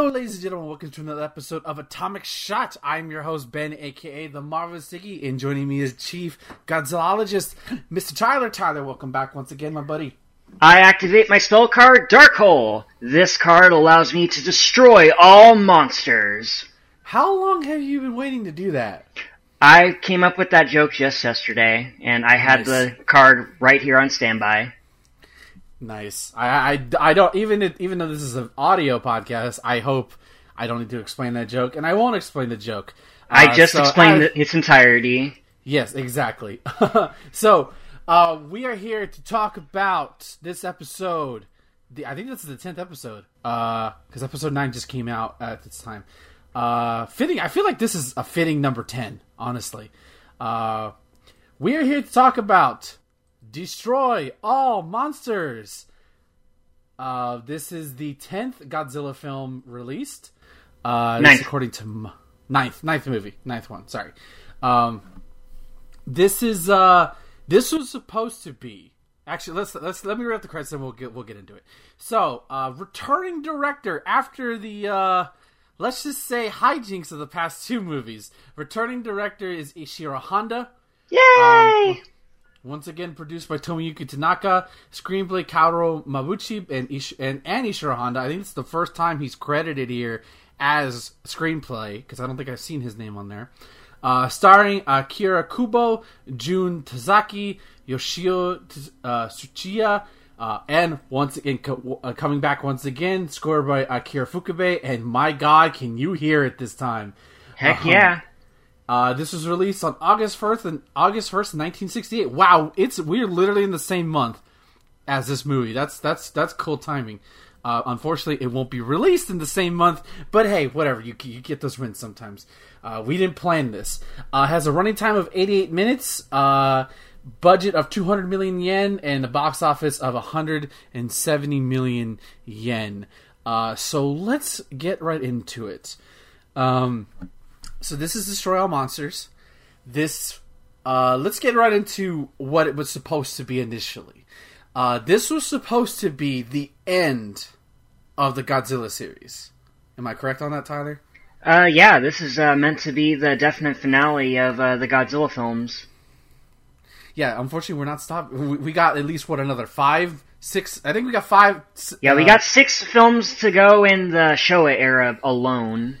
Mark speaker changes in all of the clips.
Speaker 1: Hello, ladies and gentlemen. Welcome to another episode of Atomic Shot. I'm your host, Ben, aka The Marvelous Ziggy, and joining me is Chief Godzillologist, Mr. Tyler. Tyler, welcome back once again, my buddy.
Speaker 2: I activate my spell card, Dark Hole. This card allows me to destroy all monsters.
Speaker 1: How long have you been waiting to do that?
Speaker 2: I came up with that joke just yesterday, and I had
Speaker 1: Nice.
Speaker 2: the card right here on standby.
Speaker 1: Nice. I, I, I don't even if- even though this is an audio podcast, I hope I don't need to explain that joke, and I won't explain the joke.
Speaker 2: I
Speaker 1: Uh,
Speaker 2: just
Speaker 1: so
Speaker 2: explained it its entirety.
Speaker 1: Yes, exactly. so, uh, we are here to talk about this episode. The, I think this is the tenth episode, because episode nine just came out at this time. Uh, fitting. I feel like this is a fitting number ten. Honestly, uh, we are here to talk about destroy all monsters. Uh, this is the tenth Godzilla film released. Uh,
Speaker 2: Ninth.
Speaker 1: according to m- ninth, ninth movie, ninth one. Sorry. Um, this is uh, this was supposed to be. Actually, let's let's let me read the credits, and we'll get we'll get into it. So, uh, returning director after the uh, let's just say hijinks of the past two movies. Returning director is Ishiro Honda.
Speaker 2: Yay!
Speaker 1: Once again, produced by Tomoyuki Tanaka, screenplay Kaoru Mabuchi and Ish- and, and Ishiro Honda. I think it's the first time he's credited here as screenplay because I don't think I've seen his name on there. Uh, starring Akira Kubo, Jun Tazaki, Yoshio uh, Tsuchiya, uh, and once again co- uh, coming back once again, scored by Akira Ifukube. And my God, can you hear it this time?
Speaker 2: Heck
Speaker 1: Um,
Speaker 2: yeah.
Speaker 1: Uh, this was released on August first and August first, nineteen sixty eight. Wow, it's we're literally in the same month as this movie. That's that's that's cool timing. Uh, unfortunately, it won't be released in the same month, but hey, whatever. You you get those wins sometimes. Uh, we didn't plan this. Uh, has a running time of eighty eight minutes. Uh, budget of two hundred million yen and a box office of hundred and seventy million yen. Uh, so let's get right into it. Um, so this is Destroy All Monsters. This, uh, let's get right into what it was supposed to be initially. Uh, this was supposed to be the end of the Godzilla series. Am I correct on that, Tyler?
Speaker 2: Uh, yeah, this is uh, meant to be the definite finale of uh, the Godzilla films.
Speaker 1: Yeah, unfortunately, we're not stopping. We, we got at least what another five, six. I think we got five.
Speaker 2: Yeah, we
Speaker 1: uh,
Speaker 2: got six films to go in the Showa era alone.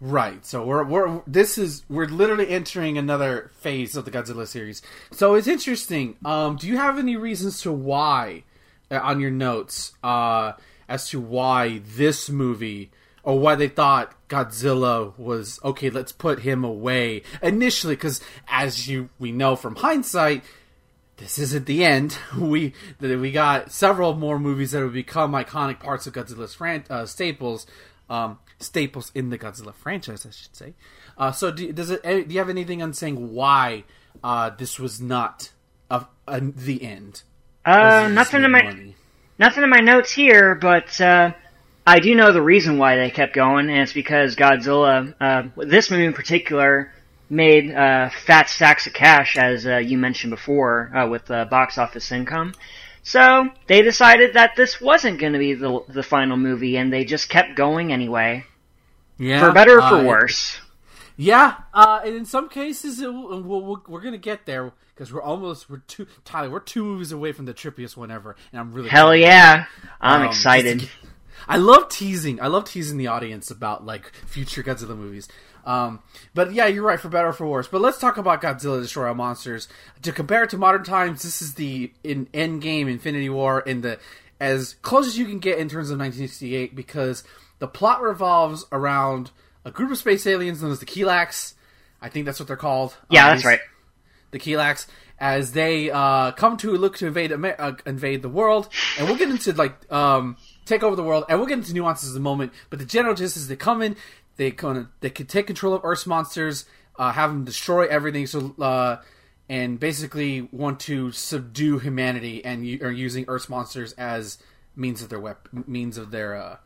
Speaker 1: Right. So we're we're this is we're literally entering another phase of the Godzilla series. So it's interesting. Um, do you have any reasons to why uh, on your notes uh, as to why this movie or why they thought Godzilla was okay? Let's put him away initially, because as you we know from hindsight. This isn't the end. We we got several more movies that would become iconic parts of Godzilla's fran- uh, staples, um, staples in the Godzilla franchise, I should say. Uh, so, do, does it? eh, Do you have anything on saying why uh, this was not a, a, the end?
Speaker 2: Uh,
Speaker 1: Was it just
Speaker 2: nothing in my
Speaker 1: money?
Speaker 2: nothing in my notes here, but uh, I do know the reason why they kept going, and it's because Godzilla, uh, this movie in particular, made uh, fat stacks of cash, as uh, you mentioned before, uh, with uh, box office income. So they decided that this wasn't going to be the the final movie, and they just kept going anyway,
Speaker 1: Yeah,
Speaker 2: for better or for
Speaker 1: uh,
Speaker 2: worse.
Speaker 1: Yeah, uh, and in some cases, it we'll, we'll, we're gonna get there because we're almost we're two Tyler. We're two movies away from the trippiest one ever, and I'm really
Speaker 2: Hell yeah, I'm
Speaker 1: Um,
Speaker 2: excited.
Speaker 1: to I love teasing. I love teasing the audience about like future Godzilla movies. Um, but yeah, you're right for better or for worse. But let's talk about Godzilla Destroy All Monsters. To compare it to modern times, this is the in End Game Infinity War in the as close as you can get in terms of 1968 because the plot revolves around a group of space aliens known as the Kilaaks. I think that's what they're called.
Speaker 2: yeah,
Speaker 1: Um,
Speaker 2: that's right.
Speaker 1: the Kilaaks as they uh, come to look to invade uh, invade the world, and we'll get into like um, take over the world, and we'll get into nuances in a moment. But the general gist is they come in, they kind of they can take control of Earth's monsters, uh, have them destroy everything, so uh, and basically want to subdue humanity, and u- are using Earth's monsters as means of their wep- means of their uh,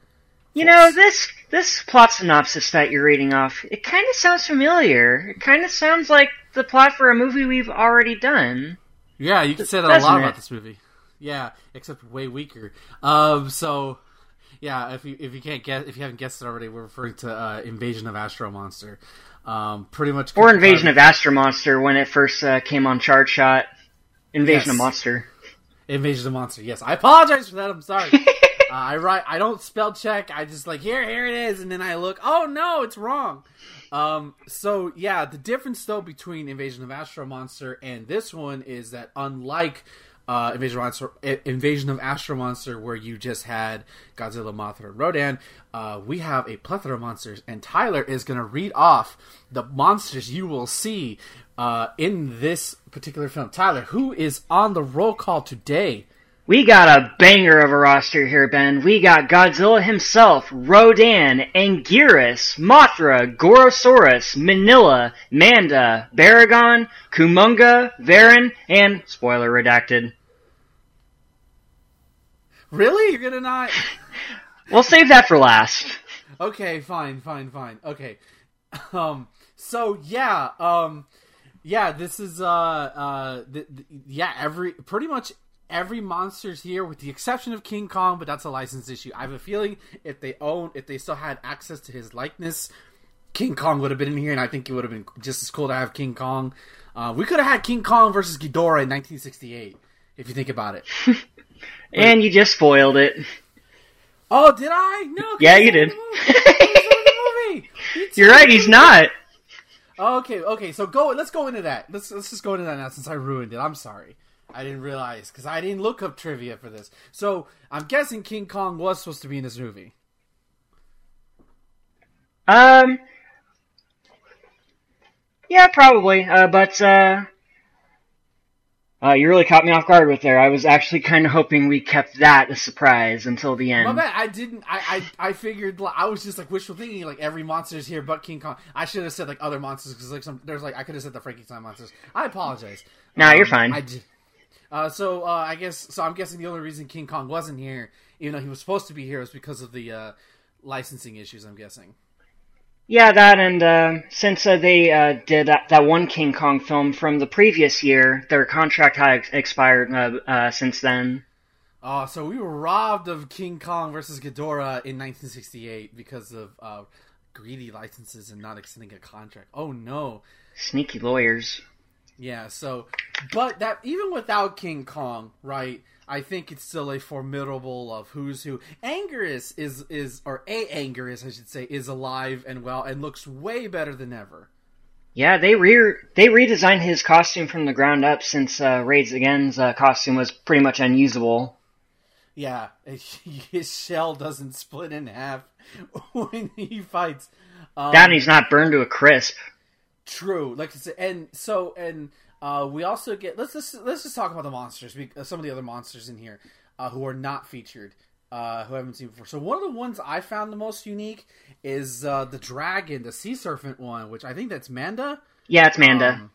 Speaker 2: You know, this this plot synopsis that you're reading off, it kind of sounds familiar. It kind of sounds like the plot for a movie we've already done.
Speaker 1: Yeah, you can say that a
Speaker 2: Doesn't
Speaker 1: lot
Speaker 2: it?
Speaker 1: about this movie. Yeah, except way weaker. Um, so yeah, if you if you can't guess if you haven't guessed it already, we're referring to uh, Invasion of Astro Monster. Um, pretty much.
Speaker 2: Or Invasion of Astro Monster when it first uh, came on Chart Shot. Invasion
Speaker 1: Yes.
Speaker 2: of Monster.
Speaker 1: Invasion of Monster. Yes, I apologize for that. I'm sorry. uh, I write. I don't spell check. I just like here, here it is, and then I look. Oh no, it's wrong. Um. So yeah, the difference though between Invasion of Astro Monster and this one is that unlike uh, Invasion of Monster, Invasion of Astro Monster, where you just had Godzilla, Mothra, and Rodan, uh, we have a plethora of monsters, and Tyler is going to read off the monsters you will see uh, in this particular film. Tyler, who is on the roll call today?
Speaker 2: We got a banger of a roster here, Ben. We got Godzilla himself, Rodan, Anguirus, Mothra, Gorosaurus, Minilla, Manda, Baragon, Kumonga, Varan, and, spoiler redacted.
Speaker 1: Really? You're gonna not?
Speaker 2: We'll save that for last.
Speaker 1: Okay, fine, fine, fine. Okay. Um. So yeah. Um. Yeah. This is uh. Uh. Th- th- yeah. Every pretty much every monster's here, with the exception of King Kong, but that's a license issue. I have a feeling if they own, if they still had access to his likeness, King Kong would have been in here, and I think it would have been just as cool to have King Kong. Uh, we could have had King Kong versus Ghidorah in 1968, if you think about it.
Speaker 2: And you just spoiled it.
Speaker 1: Oh, did I? No.
Speaker 2: Yeah, you did.
Speaker 1: the movie. He's in the movie. He's
Speaker 2: You're right, he's not.
Speaker 1: Okay, okay. So go. Let's go into that. Let's let's just go into that now since I ruined it. I'm sorry. I didn't realize because I didn't look up trivia for this. So I'm guessing King Kong was supposed to be in this movie.
Speaker 2: Um, yeah, probably. Uh, but uh, uh, you really caught me off guard with there. I was actually kind of hoping we kept that a surprise until the
Speaker 1: My
Speaker 2: end.
Speaker 1: bad. I didn't. I I, I figured. like, I was just like wishful thinking. Like every monster is here, but King Kong. I should have said like other monsters because like some there's like I could have said the Frankenstein monsters. I apologize.
Speaker 2: Nah, you're
Speaker 1: Um,
Speaker 2: fine.
Speaker 1: I did. Uh, so uh, I guess so. I'm guessing the only reason King Kong wasn't here, even though he was supposed to be here, was because of the uh, licensing issues. I'm guessing.
Speaker 2: Yeah, that and uh, since uh, they uh, did that, that one King Kong film from the previous year, their contract had ex- expired uh, uh, since then.
Speaker 1: Uh, so we were robbed of King Kong versus Ghidorah in 1968 because of uh, greedy licenses and not extending a contract. Oh no.
Speaker 2: Sneaky lawyers.
Speaker 1: Yeah, so, but that even without King Kong, right? I think it's still a formidable of who's who. Anguirus is is or a Anguirus, I should say, is alive and well and looks way better than ever.
Speaker 2: Yeah, they re they redesigned his costume from the ground up since uh, Raids Again's uh, costume was pretty much unusable.
Speaker 1: Yeah, his shell doesn't split in half when he fights. Um,
Speaker 2: he's not burned to a crisp.
Speaker 1: True, like and so and uh, we also get let's just let's just talk about the monsters. We, uh, some of the other monsters in here uh, who are not featured, uh, who I haven't seen before. So one of the ones I found the most unique is uh, the dragon, the sea serpent one, which I think that's Manda.
Speaker 2: Yeah, it's Manda.
Speaker 1: Um,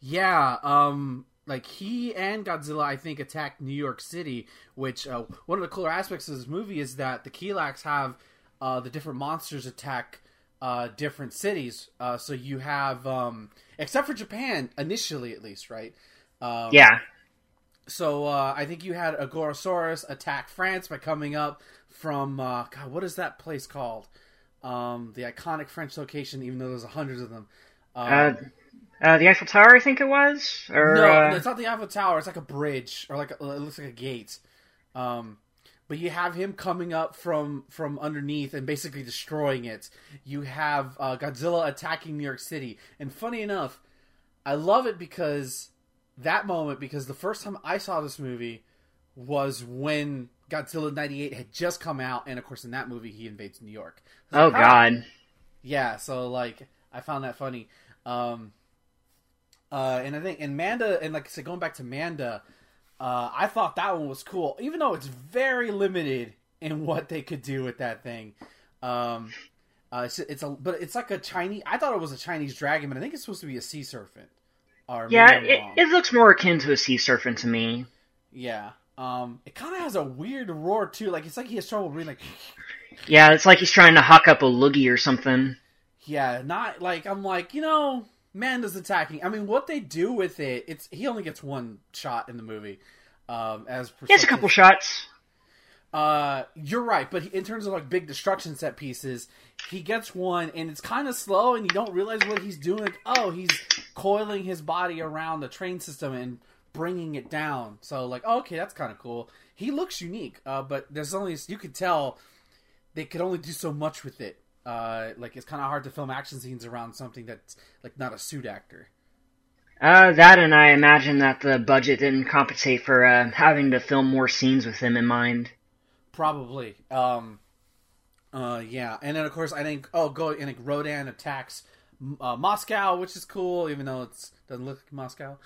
Speaker 1: yeah, um, like he and Godzilla, I think, attacked New York City. Which uh, one of the cooler aspects of this movie is that the Kilaaks have uh, the different monsters attack uh, different cities. Uh, so you have, um, except for Japan, initially at least, right? Um,
Speaker 2: yeah,
Speaker 1: So uh, I think you had a Gorosaurus attack France by coming up from uh, God. What is that place called? Um, the iconic French location, even though there's hundreds of them. Um,
Speaker 2: uh, uh, the Eiffel Tower, I think it was, or
Speaker 1: no,
Speaker 2: uh,
Speaker 1: it's not the Eiffel Tower. It's like a bridge, or like a, it looks like a gate. Um, but you have him coming up from from underneath and basically destroying it. You have uh, Godzilla attacking New York City, and funny enough, I love it because that moment because the first time I saw this movie was when Godzilla '98 had just come out, and of course in that movie he invades New York.
Speaker 2: Oh
Speaker 1: like,
Speaker 2: god,
Speaker 1: yeah, so like I found that funny. Um uh and I think and Manda and like I said going back to Manda, uh I thought that one was cool, even though it's very limited in what they could do with that thing. Um uh it's, it's a but it's like a Chinese I thought it was a Chinese dragon, but I think it's supposed to be a sea serpent.
Speaker 2: Yeah, it, it looks more akin to a sea serpent to me.
Speaker 1: yeah. Um it kind of has a weird roar too, like it's like he has trouble breathing like
Speaker 2: Yeah, it's like he's trying to huck up a loogie or something.
Speaker 1: Yeah, not like I'm like you know, Manda's attacking. I mean, what they do with it, it's he only gets one shot in the movie. Um, as
Speaker 2: He a couple shots.
Speaker 1: Uh, you're right, but in terms of like big destruction set pieces, he gets one and it's kind of slow, and you don't realize what he's doing. Like, oh, he's coiling his body around the train system and bringing it down. So like, oh, okay, that's kind of cool. He looks unique, uh, but there's only you could tell they could only do so much with it. Uh, like it's kind of hard to film action scenes around something that's like not a suit actor.
Speaker 2: Uh, that and I imagine that the budget didn't compensate for uh, having to film more scenes with him in mind.
Speaker 1: Probably. Um, uh, yeah, and then of course I think oh go and like Rodan attacks uh, Moscow, which is cool, even though it doesn't look like Moscow.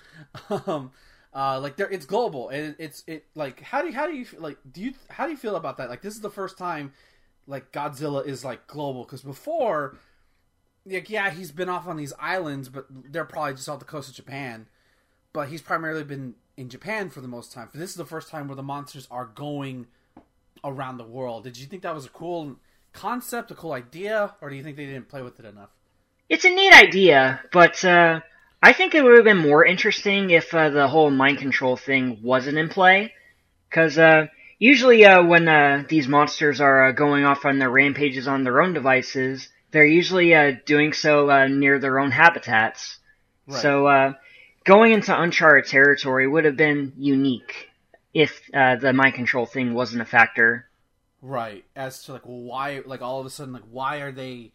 Speaker 1: um, uh, like there, it's global, and it's it like how do you, how do you like do you how do you feel about that? Like this is the first time like Godzilla is like global because before, like yeah, he's been off on these islands, but they're probably just off the coast of Japan. But he's primarily been in Japan for the most time. This is the first time where the monsters are going around the world. Did you think that was a cool concept, a cool idea, or do you think they didn't play with it enough?
Speaker 2: It's a neat idea, but uh, I think it would have been more interesting if uh, the whole mind control thing wasn't in play. Because uh, usually uh, when uh, these monsters are uh, going off on their rampages on their own devices, they're usually uh, doing so uh, near their own habitats. Right. So uh, going into uncharted territory would have been unique if uh, the mind control thing wasn't a factor.
Speaker 1: Right. As to like why, like all of a sudden, like why are they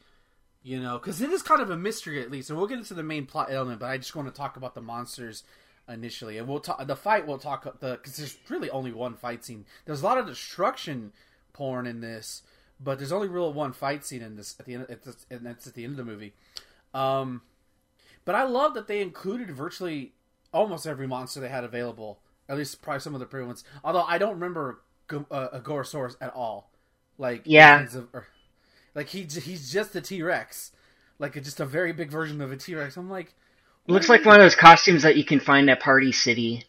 Speaker 1: you know, because it is kind of a mystery at least, and we'll get into the main plot element. But I just want to talk about the monsters initially, and we'll talk the fight. We'll talk the because there's really only one fight scene. There's a lot of destruction porn in this, but there's only real one fight scene in this at the end, at the, and that's at the end of the movie. Um, but I love that they included virtually almost every monster they had available. At least probably some of the pre ones. Although I don't remember uh, a Gorosaurus at all. Like
Speaker 2: yeah,
Speaker 1: of, or, like he he's just a T Rex, like a, just a very big version of a T Rex. I'm like,
Speaker 2: looks like one of those costumes that you can find at Party City.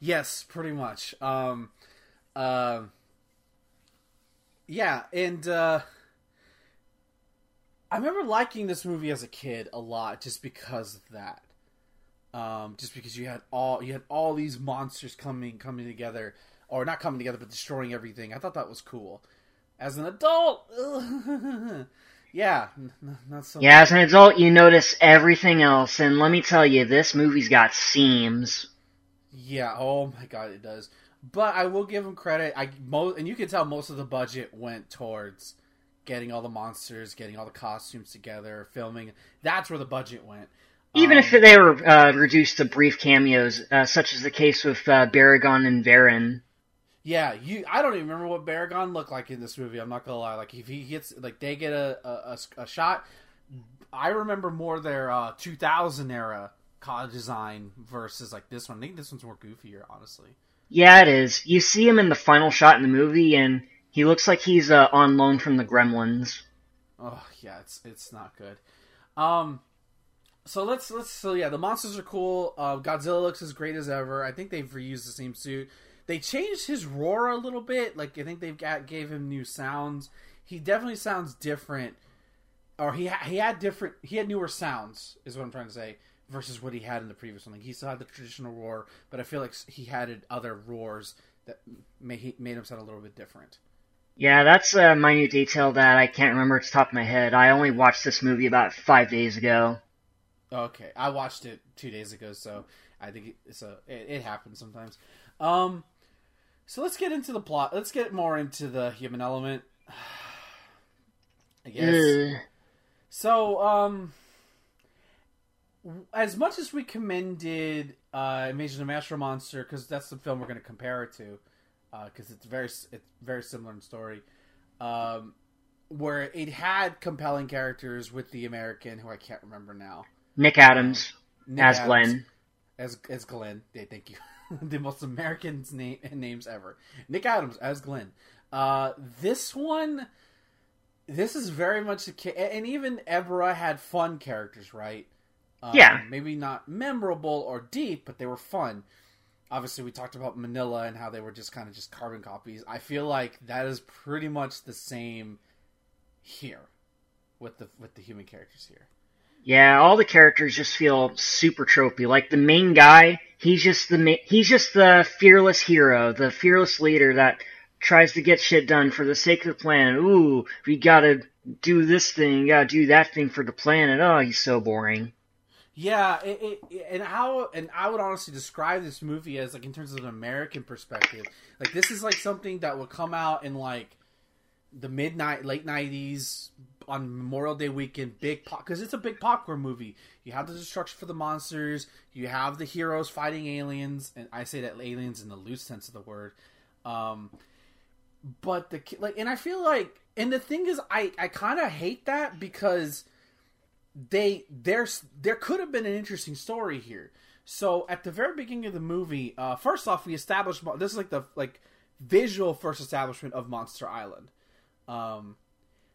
Speaker 1: Yes, pretty much. Um, uh, yeah, and uh, I remember liking this movie as a kid a lot, just because of that. Um, just because you had all you had all these monsters coming coming together, or not coming together, but destroying everything. I thought that was cool as an adult, yeah, not so.
Speaker 2: Yeah, as an adult, you notice everything else, and let me tell you, this movie's got seams.
Speaker 1: Yeah, oh my god, it does. But I will give him credit. I mo- and you can tell most of the budget went towards getting all the monsters, getting all the costumes together, filming. That's where the budget went.
Speaker 2: Even um, if they were uh, reduced to brief cameos, uh, such as the case with uh, Baragon and Varan.
Speaker 1: Yeah, you. I don't even remember what Baragon looked like in this movie. I'm not gonna lie. Like if he gets like they get a a, a shot, I remember more their uh, 2000 era COD design versus like this one. I think this one's more goofier, honestly.
Speaker 2: Yeah, it is. You see him in the final shot in the movie, and he looks like he's uh, on loan from the Gremlins.
Speaker 1: Oh yeah, it's it's not good. Um, so let's let's so yeah, the monsters are cool. Uh, Godzilla looks as great as ever. I think they've reused the same suit. They changed his roar a little bit. Like I think they've got gave him new sounds. He definitely sounds different, or he ha- he had different. He had newer sounds, is what I'm trying to say, versus what he had in the previous one. Like he still had the traditional roar, but I feel like he had other roars that made he made him sound a little bit different.
Speaker 2: Yeah, that's a minute detail that I can't remember at the top of my head. I only watched this movie about five days ago.
Speaker 1: Okay, I watched it two days ago, so I think it's a it, it happens sometimes. Um, so let's get into the plot. Let's get more into the human element. I guess. Mm. So, um, as much as we commended uh, Invasion of Astro Monster, because that's the film we're going to compare it to, because uh, it's very it's very similar in story, um, where it had compelling characters with the American, who I can't remember now,
Speaker 2: Nick Adams Nick as Adams, Glenn,
Speaker 1: as as Glenn. Yeah, thank you. the most American name, names ever. Nick Adams as Glenn. Uh, this one, this is very much a and even Ebirah had fun characters, right?
Speaker 2: Um, yeah.
Speaker 1: Maybe not memorable or deep, but they were fun. Obviously, we talked about Minilla and how they were just kind of just carbon copies. I feel like that is pretty much the same here with the with the human characters here.
Speaker 2: Yeah, all the characters just feel super tropey. Like the main guy, he's just the he's just the fearless hero, the fearless leader that tries to get shit done for the sake of the planet. Ooh, we gotta do this thing, gotta do that thing for the planet. Oh, he's so boring.
Speaker 1: Yeah, it, it, and how and I would honestly describe this movie as like in terms of an American perspective, like this is like something that would come out in like the midnight late nineties on Memorial Day weekend, big because it's a big popcorn movie. You have the destruction for the monsters, you have the heroes fighting aliens, and I say that aliens in the loose sense of the word. Um, but the like, and I feel like, and the thing is, I I kind of hate that because they there's there could have been an interesting story here. So at the very beginning of the movie, uh, first off, we established this is like the like visual first establishment of Monster Island. Um,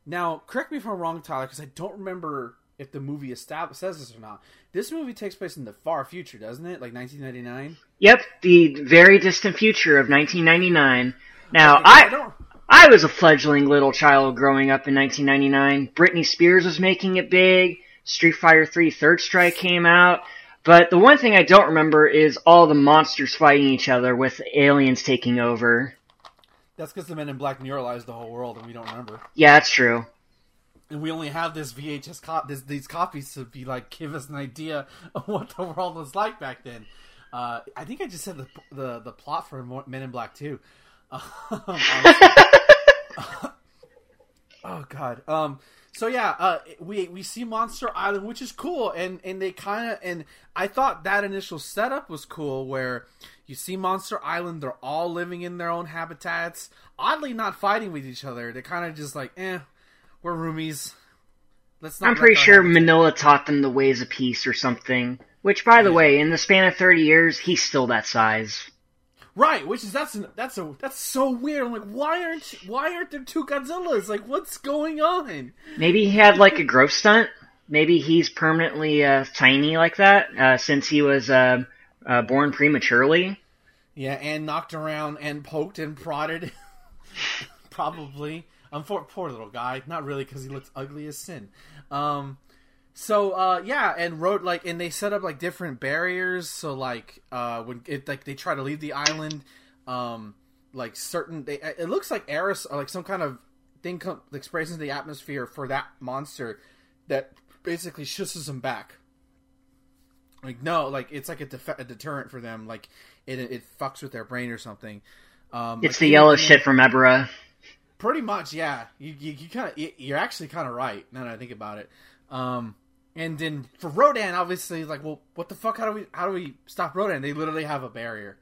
Speaker 1: now, correct me if I'm wrong, Tyler, because I don't remember if the movie estab- says this or not. This movie takes place in the far future, doesn't it? Like 1999.
Speaker 2: Yep, the very distant future of 1999. Now,
Speaker 1: Okay,
Speaker 2: I
Speaker 1: don't-
Speaker 2: I was a fledgling little child growing up in 1999. Britney Spears was making it big. Street Fighter 3 Third Strike came out. But the one thing I don't remember is all the monsters fighting each other with aliens taking over.
Speaker 1: That's because the Men in Black neuralized the whole world, and we don't remember.
Speaker 2: Yeah, that's true.
Speaker 1: And we only have this VHS cop, this, these copies to be like give us an idea of what the world was like back then. Uh, I think I just said the the, the plot for Men in Black too. Um, oh God. Um. So yeah, uh, we we see Monster Island, which is cool, and and they kind of and I thought that initial setup was cool, where you see Monster Island, they're all living in their own habitats, oddly not fighting with each other. They're kind of just like, eh, we're roomies. Let's not.
Speaker 2: I'm pretty sure
Speaker 1: habitat."
Speaker 2: Minilla taught them the ways of peace or something. Which, by the
Speaker 1: Yeah.
Speaker 2: way, in the span of 30 years, he's still that size.
Speaker 1: Right, which is that's an, that's a that's so weird. I'm like, why aren't why aren't there two Godzillas? Like, what's going on?
Speaker 2: Maybe he had like a growth stunt. Maybe he's permanently uh, tiny like that uh, since he was uh, uh, born prematurely.
Speaker 1: Yeah, and knocked around and poked and prodded. Probably. Um, poor, poor little guy. Not really, because he looks ugly as sin. Um, so uh, yeah, and wrote like, and they set up like different barriers. So like, uh, when it like they try to leave the island, um, like certain, they, it looks like aeros, like some kind of thing com- like sprays into the atmosphere for that monster that basically shusses them back. Like no, like it's like a, def- a deterrent for them. Like it it fucks with their brain or something. Um,
Speaker 2: It's
Speaker 1: like,
Speaker 2: the yellow shit from Ebirah.
Speaker 1: Pretty much, yeah. You you, you kind of you're actually kind of right now that I think about it. Um, and then for Rodan, obviously, like, well, what the fuck? How do we how do we stop Rodan? They literally have a barrier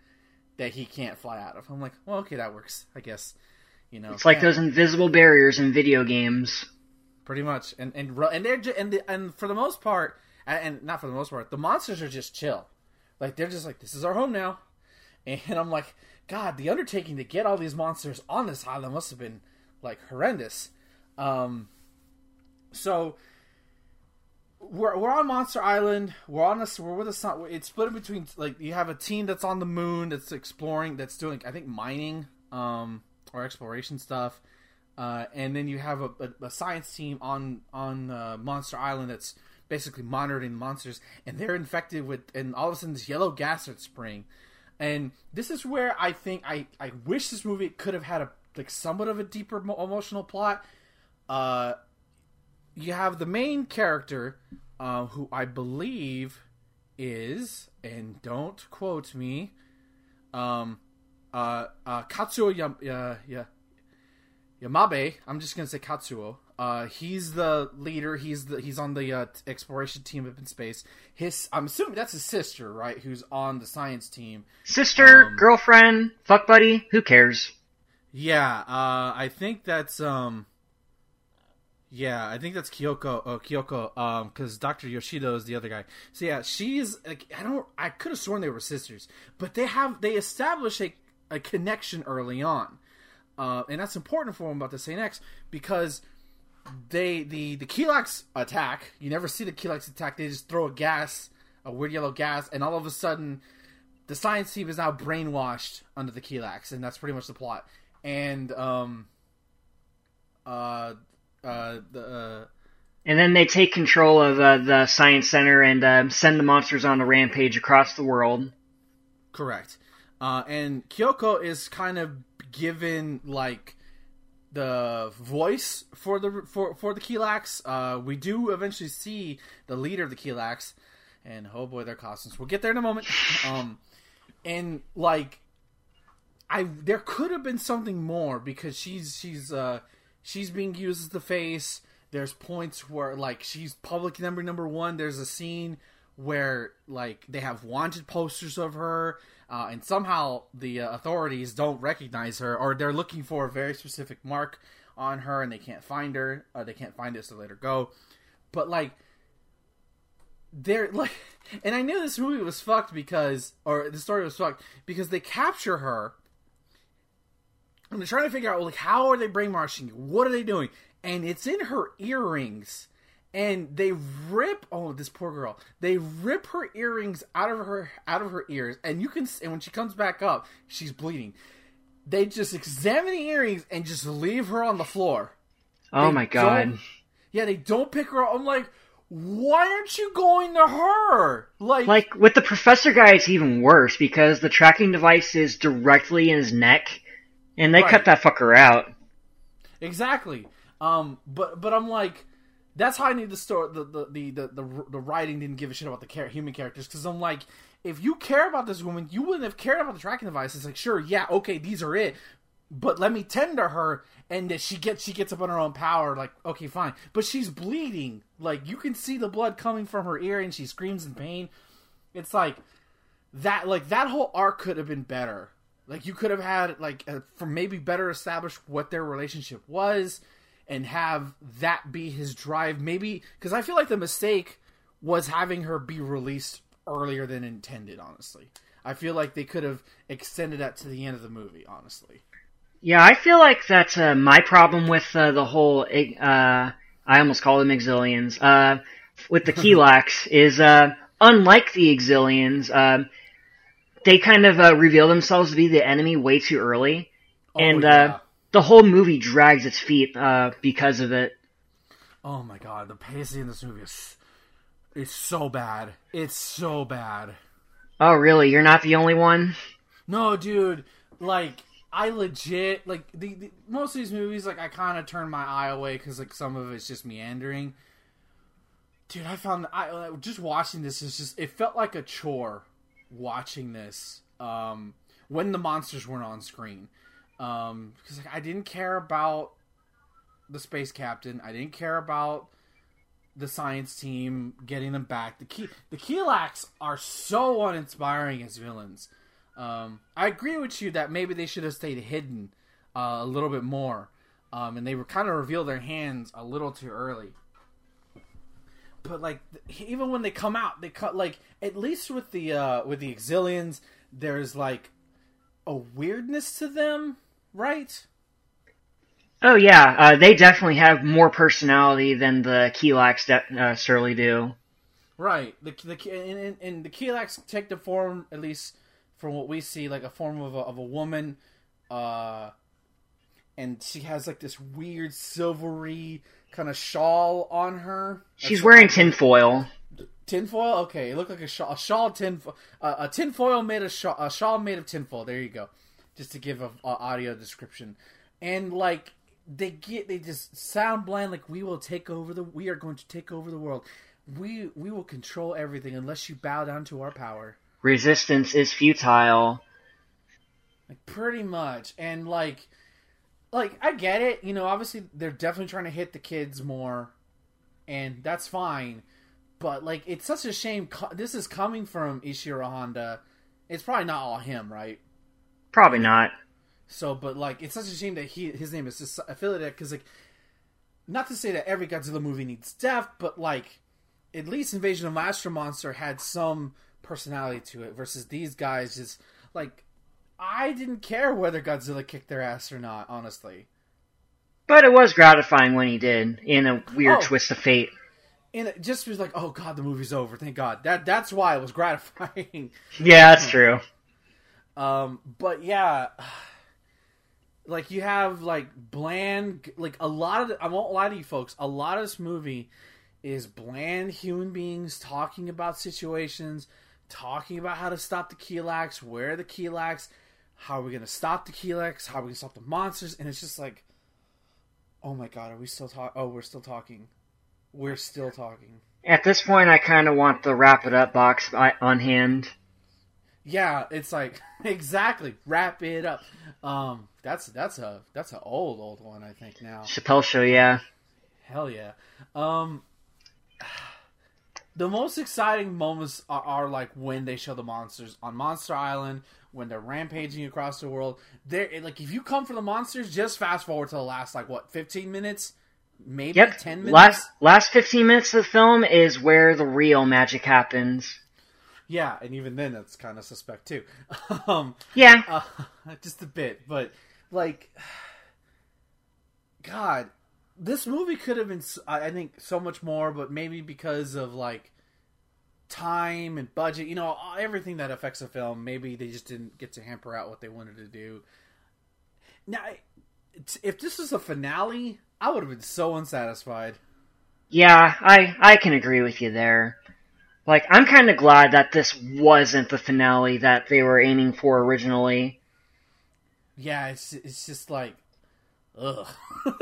Speaker 1: that he can't fly out of. I'm like, well, okay, that works, I guess. You know,
Speaker 2: It's like
Speaker 1: Yeah,
Speaker 2: those invisible barriers in video games.
Speaker 1: pretty much. And and and they're ju- and the, and for the most part, and not for the most part, the monsters are just chill. Like they're just like, this is our home now. And I'm like, God, the undertaking to get all these monsters on this island must have been like horrendous. Um, so we're we're on Monster Island. We're on this. We're with a sun. It's split in between. Like you have a team that's on the moon that's exploring. That's doing I think mining um, or exploration stuff. Uh, and then you have a, a, a science team on on uh, Monster Island that's basically monitoring monsters, and they're infected with, and all of a sudden this yellow gas starts spraying, and this is where I think I I wish this movie could have had a like somewhat of a deeper emotional plot. Uh, you have the main character, uh, who I believe is, and don't quote me, um, uh, uh, Katsuo Yam- uh, yeah, Yamabe. I'm just gonna say Katsuo. Uh, he's the leader. He's the he's on the uh, exploration team up in space. His I'm assuming that's his sister, right? Who's on the science team.
Speaker 2: Sister,
Speaker 1: Um,
Speaker 2: girlfriend, fuck buddy, who cares?
Speaker 1: Yeah, uh, I think that's um, yeah, I think that's Kyoko. Oh, Kyoko. Um, because Doctor Yoshido is the other guy. So yeah, she's like I don't. I could have sworn they were sisters, but they have they establish a a connection early on, uh, and that's important for them about the Saint X because they the the Kilaaks attack. You never see the Kilaaks attack. They just throw a gas, a weird yellow gas, and all of a sudden, the science team is now brainwashed under the Kilaaks, and that's pretty much the plot. And um, uh, uh, the uh,
Speaker 2: And then they take control of uh, the science center and um, send the monsters on a rampage across the world.
Speaker 1: correct. Uh, and Kyoko is kind of given like the voice for the for for the Kilaaks. Uh, we do eventually see the leader of the Kilaaks, and oh boy, their costumes. We'll get there in a moment. Um, and like, I there could have been something more because she's she's uh she's being used as the face. There's points where like she's public number number one. There's a scene where like they have wanted posters of her uh, and somehow the uh, authorities don't recognize her or they're looking for a very specific mark on her and they can't find her uh, they can't find it so let her go. But like they're like and i knew this movie was fucked because or the story was fucked because they capture her and they're trying to figure out like how are they brainwashing you? What are they doing? And it's in her earrings and they rip oh this poor girl. They rip her earrings out of her out of her ears and you can and when she comes back up she's bleeding. They just examine the earrings and just leave her on the floor.
Speaker 2: Oh
Speaker 1: They
Speaker 2: my god.
Speaker 1: Yeah they don't pick her up. I'm like why aren't you going to her? Like,
Speaker 2: like with the professor guy it's even worse because the tracking device is directly in his neck and they
Speaker 1: Right.
Speaker 2: cut that fucker out.
Speaker 1: Exactly. Um, but but I'm like, that's how I need the story. The the the the, the, the writing didn't give a shit about the char- human characters because I'm like, if you care about this woman, you wouldn't have cared about the tracking device. It's like, sure, yeah, okay, these are it, but let me tend to her, and that she gets she gets up on her own power. Like, okay, fine, but she's bleeding. Like you can see the blood coming from her ear, and she screams in pain. It's like that. Like that whole arc could have been better. Like you could have had like for maybe better establish what their relationship was, and have that be his drive. Maybe because I feel like the mistake was having her be released earlier than intended. Honestly, I feel like they could have extended that to the end of the movie. Honestly,
Speaker 2: Yeah, I feel like that's uh, my problem with uh, the whole. Uh, I almost call them exilians. Uh, with the Kilaaks is uh, unlike the exilians, um they kind of uh, reveal themselves to be the enemy way too early, and
Speaker 1: oh,
Speaker 2: uh,
Speaker 1: yeah.
Speaker 2: The whole movie drags its feet uh, because of it.
Speaker 1: oh my god, the pacing in this movie is is so bad. It's so bad.
Speaker 2: Oh, really? You're not the only one.
Speaker 1: No, dude. Like, I legit like the, the most of these movies. Like, I kind of turn my eye away because like some of it's just meandering. Dude, I found I uh, just watching this is just it felt like a chore watching this um, when the monsters weren't on screen um, because like I didn't care about the space captain. I didn't care about the science team getting them back. The key the Kilaaks are so uninspiring as villains. Um, I agree with you that maybe they should have stayed hidden uh, a little bit more, um, and they were kind of revealed their hands a little too early. But like, even when they come out, they cut like at least with the uh, with the Exilians, there's like a weirdness to them, right?
Speaker 2: Oh yeah, uh, they definitely have more personality than the Kilaaks de- uh, surely do.
Speaker 1: Right. The the and, and, the Kilaaks take the form, at least from what we see, like a form of a, of a woman, uh, and she has like this weird silvery kind of shawl on her.
Speaker 2: She's wearing tinfoil.
Speaker 1: tinfoil. Okay, it looked like a shawl, a shawl tin, uh, a tinfoil made of shawl, a shawl made of tinfoil. There you go. Just to give a, a audio description, and like they get, they just sound bland. Like we will take over the, we are going to take over the world. We we will control everything unless you bow down to our power.
Speaker 2: Resistance is futile.
Speaker 1: Like pretty much, and like, like I get it. You know, obviously they're definitely trying to hit the kids more, and that's fine. But like, it's such a shame. This is coming from Ishiro Honda. It's probably not all him, right?
Speaker 2: Probably not.
Speaker 1: So, but like, it's such a shame that he his name is just affiliated because like, not to say that every Godzilla movie needs death, but like, at least Invasion of Astro Monster had some personality to it versus these guys just like, I didn't care whether Godzilla kicked their ass or not, honestly.
Speaker 2: But it was gratifying when he did, in a weird
Speaker 1: Oh.
Speaker 2: twist of fate.
Speaker 1: And it just was like, oh god, the movie's over. Thank God. That that's why it was gratifying.
Speaker 2: Yeah, that's true.
Speaker 1: Um, but yeah, like you have like bland, like a lot of. The, I won't lie to you folks. A lot of this movie is bland human beings talking about situations, talking about how to stop the Kilaaks, where are the Kilaaks, how are we gonna stop the Kelex? How are we gonna stop the monsters? And it's just like, oh my god, are we still talking? Oh, we're still talking. We're still talking.
Speaker 2: At this point, I kind of want the wrap it up box on hand.
Speaker 1: Yeah, it's like exactly wrap it up. Um, that's that's a that's an old old one I think now.
Speaker 2: Chappelle Show, yeah.
Speaker 1: Hell yeah. Um, the most exciting moments are, are, like when they show the monsters on Monster Island when they're rampaging across the world. They're like if you come for the monsters, just fast forward to the last like what fifteen minutes, maybe
Speaker 2: yep.
Speaker 1: ten minutes.
Speaker 2: Last last fifteen minutes of the film is where the real magic happens.
Speaker 1: Yeah, and even then, that's kind of suspect too. um,
Speaker 2: yeah,
Speaker 1: uh, just a bit, but like, God, this movie could have been, I think, so much more, but maybe because of like time and budget, you know, everything that affects a film, maybe they just didn't get to hamper out what they wanted to do. Now, if this was a finale, I would have been so unsatisfied.
Speaker 2: Yeah, I I can agree with you there. Like, I'm kind of glad that this wasn't the finale that they were aiming for originally.
Speaker 1: Yeah, it's it's just like, ugh.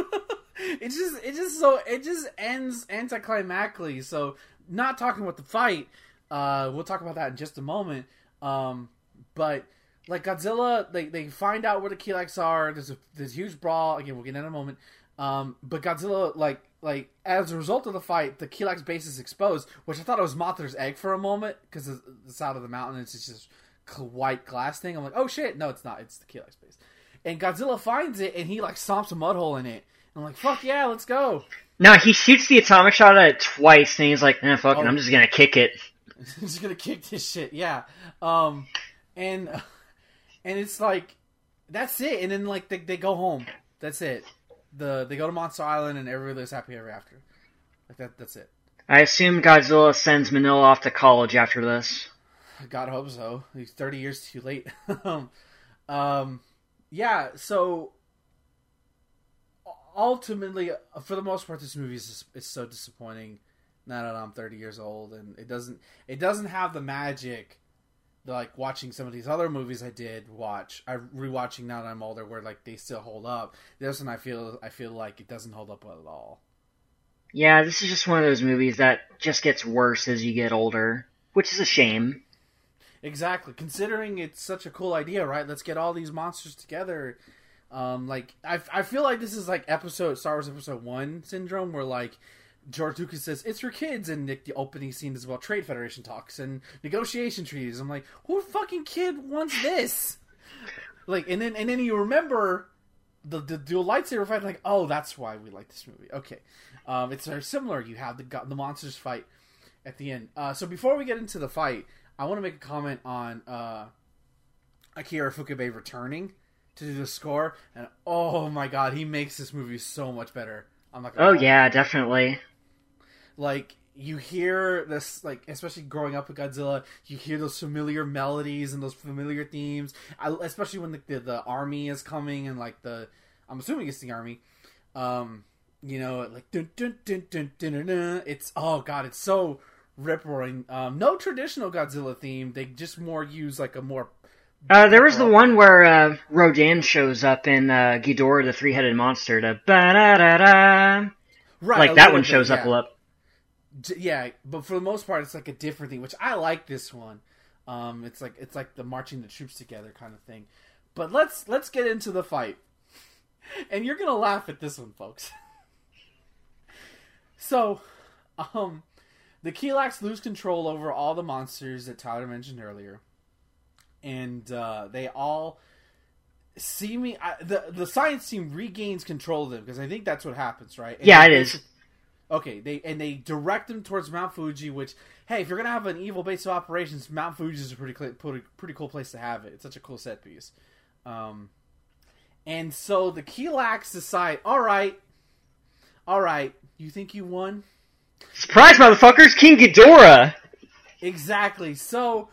Speaker 1: it's just it just so it just ends anticlimactically. So, not talking about the fight, uh, we'll talk about that in just a moment. Um, but like Godzilla, they they find out where the Kelex are. There's a there's a huge brawl. Again, we'll get in a moment. Um, but Godzilla like like as a result of the fight, the Kelex base is exposed, which I thought it was Mothra's egg for a moment because the side of the mountain is just white glass thing. I'm like, oh shit, no, it's not. It's the Kelex base. And Godzilla finds it and he like stomps a mud hole in it. And I'm like, fuck yeah, let's go.
Speaker 2: No, he shoots the atomic shot at it twice, and he's like, eh, fuck oh. it, I'm just gonna kick it.
Speaker 1: he's gonna kick this shit, yeah. Um, and and it's like that's it, and then like they, they go home. That's it the they go to Monster Island and everybody lives happy ever after. Like that. That's it.
Speaker 2: I assume Godzilla sends Minilla off to college after this.
Speaker 1: God hope so. He's thirty years too late. um, yeah. So ultimately, for the most part, this movie is is so disappointing. Now that I'm 30 years old, and it doesn't it doesn't have the magic like watching some of these other movies I did watch, I rewatching now that I'm older, where like they still hold up. This one I feel I feel like it doesn't hold up well at all.
Speaker 2: Yeah, this is just one of those movies that just gets worse as you get older, which is a shame.
Speaker 1: Exactly, considering it's such a cool idea, right? Let's get all these monsters together. Um, like I, I feel like this is like episode Star Wars Episode One syndrome, where like George Lucas says it's for kids, and Nick, the opening scene is about trade federation talks and negotiation treaties. I'm like, who fucking kid wants this? like, and then and then you remember the the dual lightsaber fight. Like, oh, that's why we like this movie. Okay, um, it's very similar. You have the the monsters fight at the end. Uh, so before we get into the fight, I want to make a comment on uh, Akira Ifukube returning to do the score, and oh my god, he makes this movie so much better.
Speaker 2: I'm like, oh yeah, definitely
Speaker 1: like you hear this like especially growing up with Godzilla, you hear those familiar melodies and those familiar themes, I, especially when the, the, the army is coming and like the I'm assuming it's the army. Um, you know, like dun, dun, dun, dun, dun, dun, dun. it's oh god, it's so rip roaring. Um, no traditional Godzilla theme. They just more use like a more.
Speaker 2: Uh, there was the one where uh, Rodan shows up in uh, Ghidorah, the three-headed monster. To ba da da da. Right, like that one shows bit, up a lot
Speaker 1: yeah, but for the most part, it's like a different thing, which I like this one. Um, it's like it's like the marching the troops together kind of thing. But let's let's get into the fight, and you're gonna laugh at this one, folks. so, um, the Kelex lose control over all the monsters that Tyler mentioned earlier, and uh, they all see me. I, the the science team regains control of them because I think that's what happens, right? And
Speaker 2: yeah, it is.
Speaker 1: Okay, they and they direct them towards Mount Fuji, which hey, if you're gonna have an evil base of operations, Mount Fuji is a pretty pretty, pretty cool place to have it. It's such a cool set piece. Um, and so the Kelex decide, all right, all right, you think you won?
Speaker 2: Surprise, motherfuckers! King Ghidorah.
Speaker 1: Exactly. So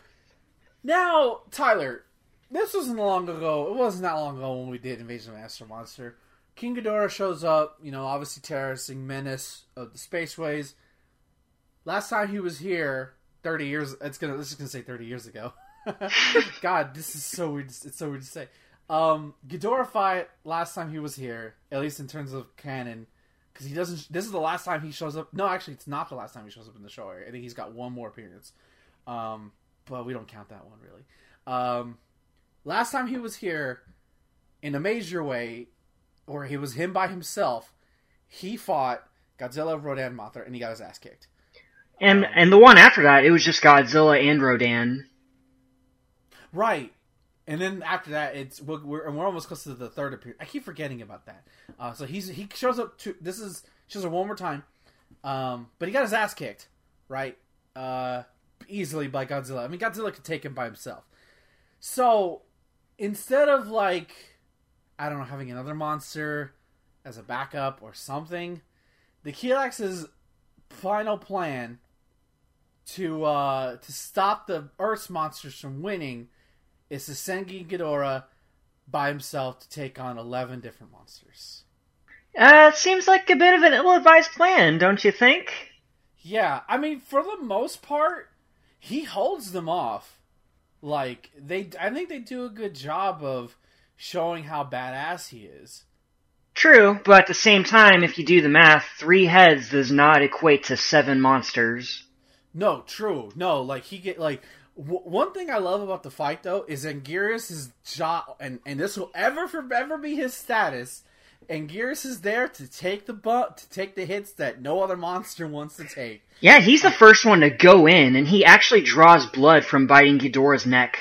Speaker 1: now, Tyler, this wasn't long ago. It wasn't that long ago when we did Invasion of Astro Monster. King Ghidorah shows up, you know, obviously terrorizing menace of the spaceways. Last time he was here, thirty years. It's gonna. This is gonna say thirty years ago. God, this is so weird. It's so weird to say. Um, Ghidorah fight last time he was here, at least in terms of canon, because he doesn't. This is the last time he shows up. No, actually, it's not the last time he shows up in the show. I think he's got one more appearance, um, but we don't count that one really. Um, last time he was here, in a major way, or he was him by himself, he fought Godzilla, Rodan, Mothra, and he got his ass kicked.
Speaker 2: And and the one after that, it was just Godzilla and Rodan.
Speaker 1: Right. And then after that, it's we're we're, we're almost close to the third appearance. I keep forgetting about that. Uh, so he's he shows up to this is shows up one more time, um, but he got his ass kicked, right? Uh, easily by Godzilla. I mean, Godzilla could take him by himself. So instead of like, I don't know, having another monster as a backup or something, the Kilaaks's final plan to uh, to stop the Earth's monsters from winning is to send King Ghidorah by himself to take on eleven different monsters.
Speaker 2: Uh, it seems like a bit of an ill-advised plan, don't you think?
Speaker 1: Yeah, I mean, for the most part, he holds them off. Like they, I think they do a good job of showing how badass he is.
Speaker 2: True, but at the same time, if you do the math, three heads does not equate to seven monsters.
Speaker 1: No, true. No, like he get like w- one thing I love about the fight though is Anguirus' job, and and this will ever forever be his status. Anguirus is there to take the butt, to take the hits that no other monster wants to take.
Speaker 2: Yeah, he's the first one to go in, and he actually draws blood from biting Ghidorah's neck.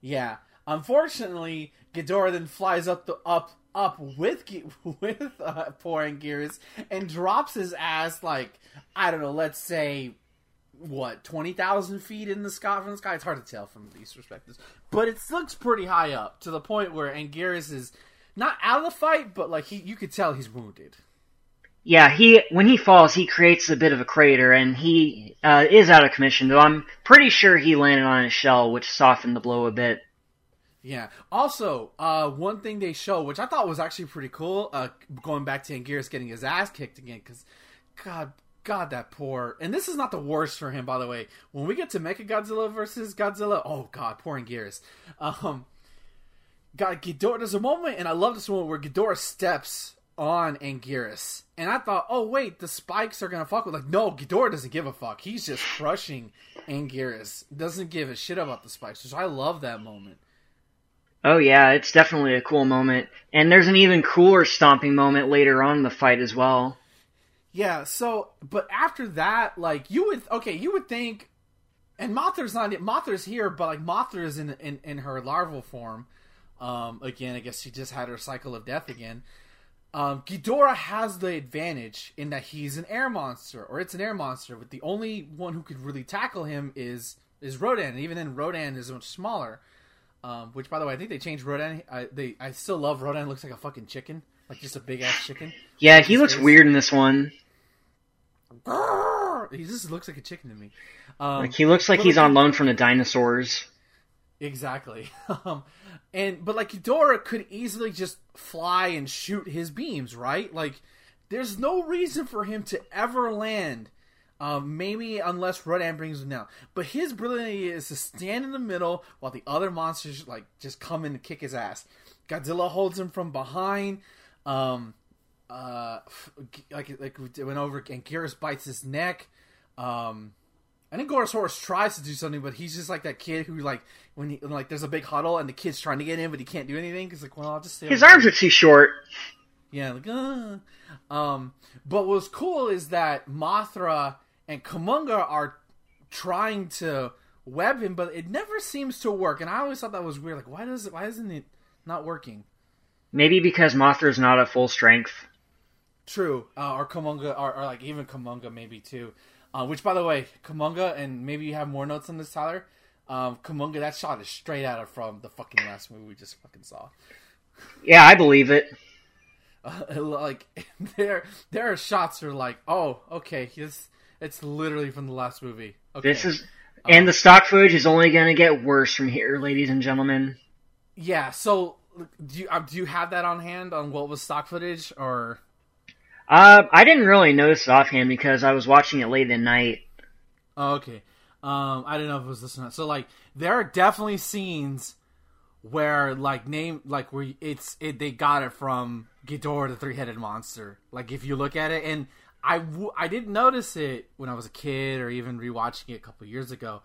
Speaker 1: Yeah. Unfortunately, Ghidorah then flies up the up up with with uh, poor Anguirus and drops his ass like I don't know, let's say what twenty thousand feet in the sky from the sky. It's hard to tell from these perspectives, but it looks pretty high up to the point where Anguirus is not out of the fight, but like he, you could tell he's wounded.
Speaker 2: Yeah, he when he falls, he creates a bit of a crater, and he uh, is out of commission. Though I'm pretty sure he landed on his shell, which softened the blow a bit.
Speaker 1: Yeah. Also, uh, one thing they show, which I thought was actually pretty cool, uh, going back to Anguirus getting his ass kicked again, because God, God, that poor. And this is not the worst for him, by the way. When we get to Mecha Godzilla versus Godzilla, oh God, poor Anguirus. Um, God, Ghidorah. There's a moment, and I love this moment where Ghidorah steps on Anguirus, and I thought, oh wait, the spikes are gonna fuck with. Like, no, Ghidorah doesn't give a fuck. He's just crushing Anguirus. Doesn't give a shit about the spikes, which I love that moment.
Speaker 2: Oh yeah, it's definitely a cool moment, and there's an even cooler stomping moment later on in the fight as well.
Speaker 1: Yeah, so but after that, like you would okay, you would think and Mothra's not Mothra's here, but like Mothra is in in, in her larval form. Um again, I guess she just had her cycle of death again. Um Ghidorah has the advantage in that he's an air monster, or it's an air monster, but the only one who could really tackle him is is Rodan, and even then Rodan is much smaller. Um, which by the way, I think they changed Rodan. I they I still love Rodan. Looks like a fucking chicken, like just a big ass chicken.
Speaker 2: Yeah, he looks weird in this one.
Speaker 1: He just looks like a chicken to me. Um,
Speaker 2: Like he looks like he's on loan from the dinosaurs.
Speaker 1: Exactly. Um, and but like Ghidorah could easily just fly and shoot his beams, right? Like there's no reason for him to ever land. Um, maybe unless Rodan brings him down. But his brilliant idea is to stand in the middle while the other monsters like just come in and kick his ass. Godzilla holds him from behind. Um, uh, like like we went over, Anguirus bites his neck. Um, I think Gorosaurus tries to do something, but he's just like that kid who like when he like there's a big huddle and the kid's trying to get in, but he can't do anything. He's like, well, I'll just stay.
Speaker 2: His arms are too short.
Speaker 1: Yeah, like, uh. um, but what's cool is that Mothra and Kumonga are trying to web him, but it never seems to work. And I always thought that was weird. Like, why does it? Why isn't it not working?
Speaker 2: Maybe because Mothra is not at full strength.
Speaker 1: True, uh, or Kumonga, or, or like even Kumonga maybe too. Uh, which, by the way, Kumonga, and maybe you have more notes on this, Tyler. Um, Kumonga, that shot is straight out of from the fucking last movie we just fucking saw.
Speaker 2: Yeah, I believe it.
Speaker 1: Uh, like there, there are shots that are like, oh, okay, it's it's literally from the last movie. Okay,
Speaker 2: This is, and the stock footage is only going to get worse from here, ladies and gentlemen.
Speaker 1: yeah. So, do you uh, do you have that on hand on what was stock footage or?
Speaker 2: Uh, I didn't really notice it offhand because I was watching it late at night.
Speaker 1: Oh, okay. Um, I don't know if it was this or not. So like, there are definitely scenes where like name like where it's it they got it from Ghidorah the three headed monster. Like if you look at it, and I w- I didn't notice it when I was a kid or even rewatching it a couple years ago,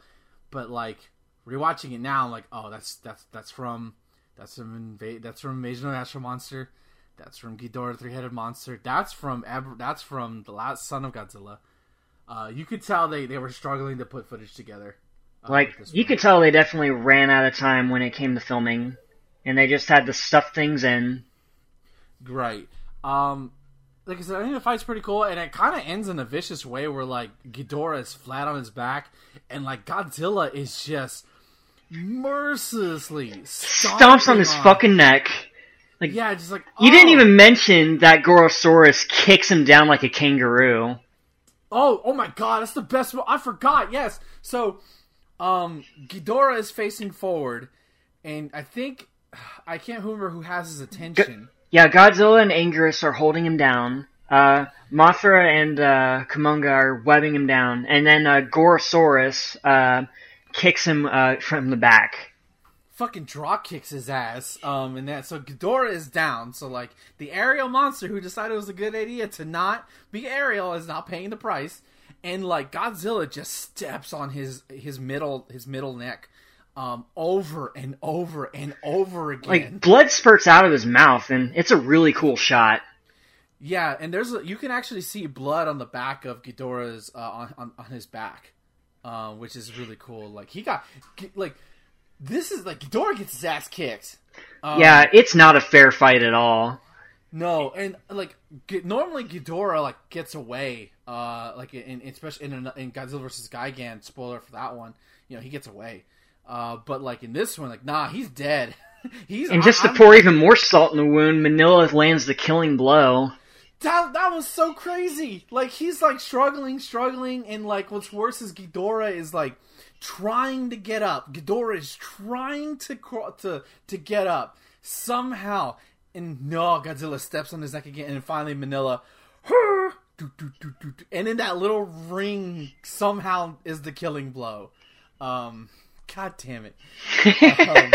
Speaker 1: but like rewatching it now, I'm like, oh, that's that's that's from that's from Inva- that's from Invasion of the Astro Monster. That's from Ghidorah, three-headed monster. That's from Ab- that's from the last Son of Godzilla. Uh, you could tell they, they were struggling to put footage together. uh,
Speaker 2: Like you could tell they definitely ran out of time when it came to filming, and they just had to stuff things in.
Speaker 1: Right. Um, like I said, I think the fight's pretty cool, and it kind of ends in a vicious way where like Ghidorah is flat on his back, and like Godzilla is just mercilessly
Speaker 2: Stomps on his
Speaker 1: stomping
Speaker 2: fucking neck. Like
Speaker 1: Yeah, just like
Speaker 2: you didn't
Speaker 1: oh.
Speaker 2: even mention that Gorosaurus kicks him down like a kangaroo.
Speaker 1: Oh, oh my god, that's the best one. I forgot. Yes. So, um, Ghidorah is facing forward, and I think I can't remember who has his attention.
Speaker 2: Yeah, Godzilla and Anguirus are holding him down. Uh, Mothra and uh, are webbing him down, and then uh, Gorosaurus uh, kicks him uh, from the back.
Speaker 1: Fucking draw kicks his ass. Um, and that so Ghidorah is down. So like the aerial monster who decided it was a good idea to not be aerial is not paying the price, and like Godzilla just steps on his his middle his middle neck, um, over and over and over again.
Speaker 2: Like blood spurts out of his mouth, and it's a really cool shot.
Speaker 1: Yeah, and there's a, you can actually see blood on the back of Ghidorah's uh, on, on on his back, uh, which is really cool. Like he got like this is like Ghidorah gets his ass kicked. Um,
Speaker 2: yeah, it's not a fair fight at all.
Speaker 1: no, and like G- normally Ghidorah like gets away, uh, like in especially in, in Godzilla versus Gigan. Spoiler for that one, you know he gets away. Uh, but like in this one, like nah, he's dead. he's
Speaker 2: And just
Speaker 1: I-
Speaker 2: to
Speaker 1: I'm-
Speaker 2: pour even more salt in the wound, Minilla lands the killing blow.
Speaker 1: That that was so crazy. Like he's like struggling, struggling, and like what's worse is Ghidorah is like trying to get up. Ghidorah is trying to to to get up somehow, and no, Godzilla steps on his neck again, and finally Minilla, and in that little ring somehow is the killing blow. Um, God damn it. Um,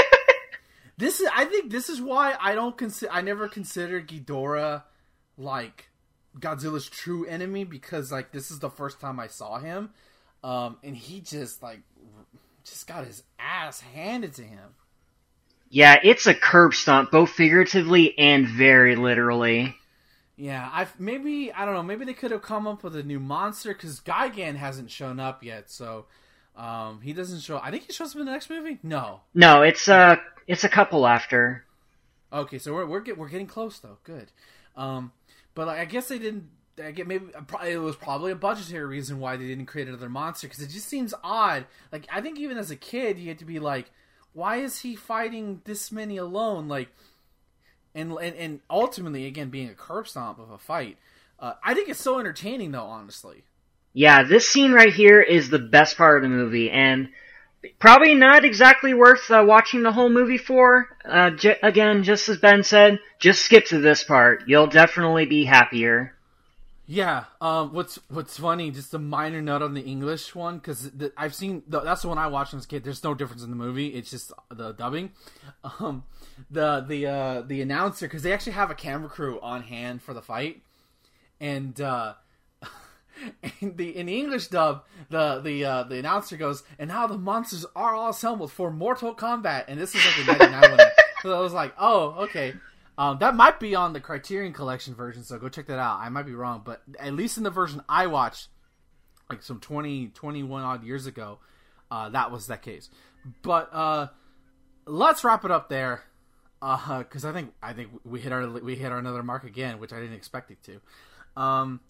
Speaker 1: this is I think this is why I don't consider I never considered Ghidorah like Godzilla's true enemy because like this is the first time I saw him, um, and he just like just got his ass handed to him.
Speaker 2: Yeah, it's a curb stomp, both figuratively and very literally.
Speaker 1: Yeah, I maybe I don't know. Maybe they could have come up with a new monster because Gigan hasn't shown up yet, so um, he doesn't show. I think he shows up in the next movie. No.
Speaker 2: No, it's uh it's a couple after.
Speaker 1: Okay, so we're we're get, we're getting close though. Good. Um, but like, I guess they didn't. I get maybe it was probably a budgetary reason why they didn't create another monster because it just seems odd. Like I think even as a kid, you had to be like, why is he fighting this many alone? Like, and and, and ultimately, again, being a curb stomp of a fight. Uh, I think it's so entertaining though, honestly.
Speaker 2: Yeah, this scene right here is the best part of the movie, and probably not exactly worth uh, watching the whole movie for. Uh, j- again, just as Ben said, just skip to this part. You'll definitely be happier.
Speaker 1: Yeah. Um. What's What's funny? Just a minor note on the English one because I've seen the, that's the one I watched as a kid. There's no difference in the movie. It's just the dubbing. Um. The the uh the announcer because they actually have a camera crew on hand for the fight, and uh. In the in the English dub, the the uh, the announcer goes, and now the monsters are all assembled for Mortal Kombat, and this is like a '99 one. So I was like, oh, okay. Um, that might be on the Criterion Collection version, so go check that out. I might be wrong, but at least in the version I watched, like some 20, 21 odd years ago, uh, that was that case. But uh, let's wrap it up there, because I think I think we hit our we hit our another mark again, which I didn't expect it to. Um,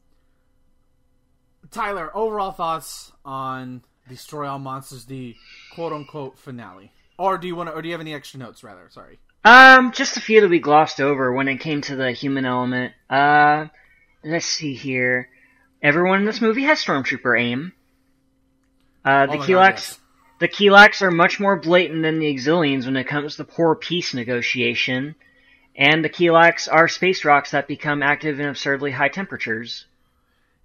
Speaker 1: Tyler, overall thoughts on Destroy All Monsters, the quote unquote finale, or do you want to, or do you have any extra notes? Rather, sorry.
Speaker 2: Um, just a few that we glossed over when it came to the human element. Uh, let's see here. Everyone in this movie has stormtrooper aim. Uh, the
Speaker 1: Oh God,
Speaker 2: Kilaaks,
Speaker 1: yes.
Speaker 2: the Kilaaks are much more blatant than the Xiliens when it comes to poor peace negotiation, and the Kilaaks are space rocks that become active in absurdly high temperatures.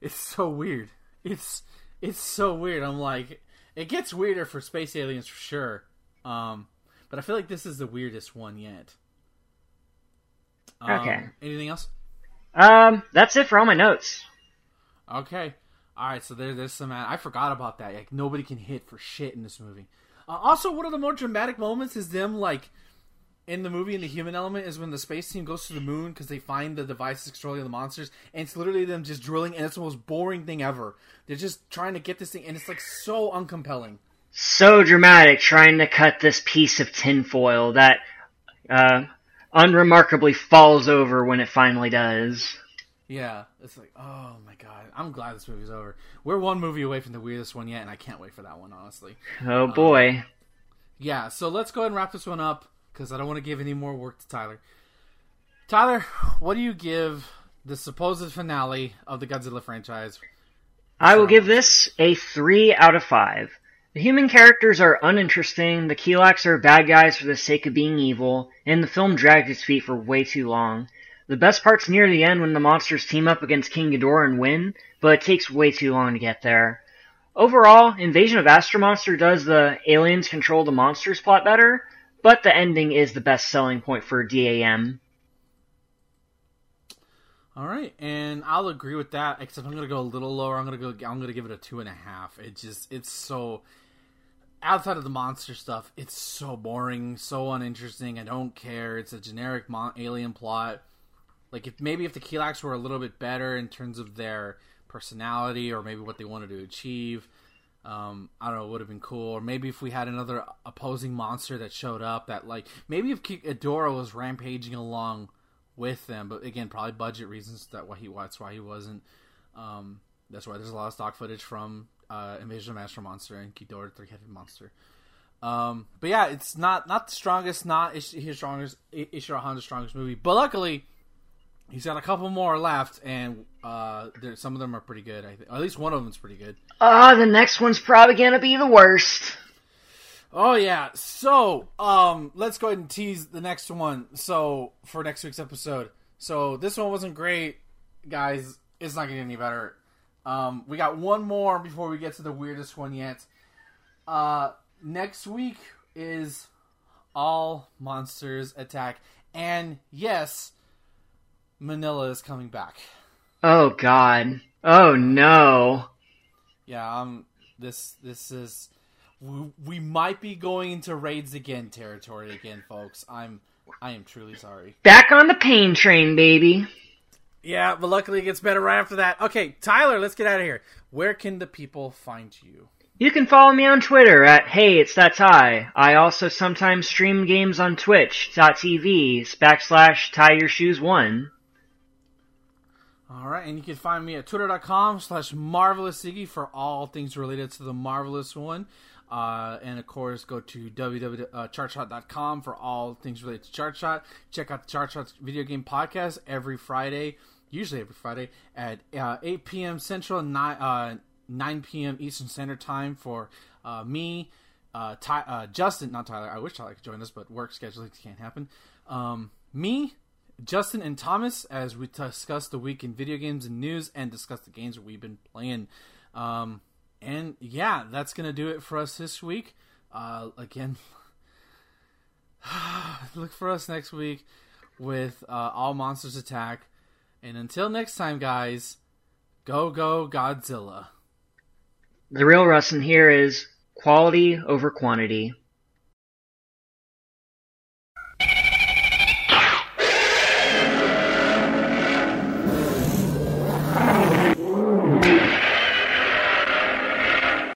Speaker 1: It's so weird. It's it's so weird. I'm like, It gets weirder for space aliens for sure. Um, but I feel like this is the weirdest one yet. Um,
Speaker 2: Okay.
Speaker 1: Anything else?
Speaker 2: Um, that's it for all my notes.
Speaker 1: Okay. All right. So there, there's some. I forgot about that. Like nobody can hit for shit in this movie. Uh, also, one of the more dramatic moments is them like in the movie in the human element is when the space team goes to the moon because they find the devices controlling the monsters, and it's literally them just drilling, and it's the most boring thing ever. They're just trying to get this thing, and it's like so uncompelling.
Speaker 2: So dramatic trying to cut this piece of tinfoil that, uh, unremarkably falls over when it finally does.
Speaker 1: Yeah, it's like, oh my god, I'm glad this movie's over. We're one movie away from the weirdest one yet, and I can't wait for that one, honestly.
Speaker 2: Oh boy.
Speaker 1: Yeah, so let's go ahead and wrap this one up because I don't want to give any more work to Tyler. Tyler, what do you give the supposed finale of the Godzilla franchise?
Speaker 2: I will give this a 3 out of 5. The human characters are uninteresting, the Kilaaks are bad guys for the sake of being evil, and the film dragged its feet for way too long. The best part's near the end when the monsters team up against King Ghidorah and win, but it takes way too long to get there. Overall, Invasion of Astro Monster does the aliens control the monsters plot better, but the ending is the best selling point for DAM.
Speaker 1: All right, and I'll agree with that. Except I'm gonna go a little lower. I'm gonna go. I'm gonna give it a two and a half. It just it's so outside of the monster stuff. It's so boring, so uninteresting. I don't care. It's a generic mon- alien plot. Like if maybe if the Kilaaks were a little bit better in terms of their personality or maybe what they wanted to achieve, um, I don't know, it would have been cool. Or maybe if we had another opposing monster that showed up, that like maybe if Ghidorah was rampaging along with them, but again, probably budget reasons. That why he that's why he wasn't. Um, that's why there's a lot of stock footage from uh, Invasion of Astro Monster and Ghidorah, three headed monster. Um, but yeah, it's not not the strongest, not his strongest, Ishiro Honda's strongest movie. But luckily, he's got a couple more left, and uh, there, some of them are pretty good. I think, at least one of them's pretty good.
Speaker 2: Ah, the next one's probably gonna be the worst.
Speaker 1: Oh yeah. So, um, let's go ahead and tease the next one. So for next week's episode. So this one wasn't great, guys. It's not getting any better. Um, we got one more before we get to the weirdest one yet. Uh, next week is all monsters attack, and yes, Minilla is coming back.
Speaker 2: Oh god. Oh no.
Speaker 1: Yeah, um, this this is we, we might be going into raids again territory again, folks. I'm I am truly sorry.
Speaker 2: Back on the pain train, baby.
Speaker 1: Yeah, but luckily it gets better right after that. Okay, Tyler, let's get out of here. Where can the people find you?
Speaker 2: You can follow me on Twitter at Hey It's That Ty. I also sometimes stream games on Twitch.tv backslash Tie Your Shoes One.
Speaker 1: All right, and you can find me at twitter.com slash marvelous Iggy for all things related to the marvelous one. Uh, and of course, go to www.chartshot.com for all things related to Chartshot. Check out the Chartshot video game podcast every Friday, usually every Friday, at uh, 8 p.m. Central, 9, uh, 9 p.m. Eastern Standard Time for uh, me, uh, Ty, uh, Justin, not Tyler. I wish Tyler could join us, but work scheduling can't happen. Um, me, Justin and Thomas as we discuss the week in video games and news and discuss the games we've been playing. Um, and yeah, that's gonna do it for us this week. Uh, again, look for us next week with uh, All Monsters Attack. And until next time, guys, go go Godzilla.
Speaker 2: The real lesson here is quality over quantity.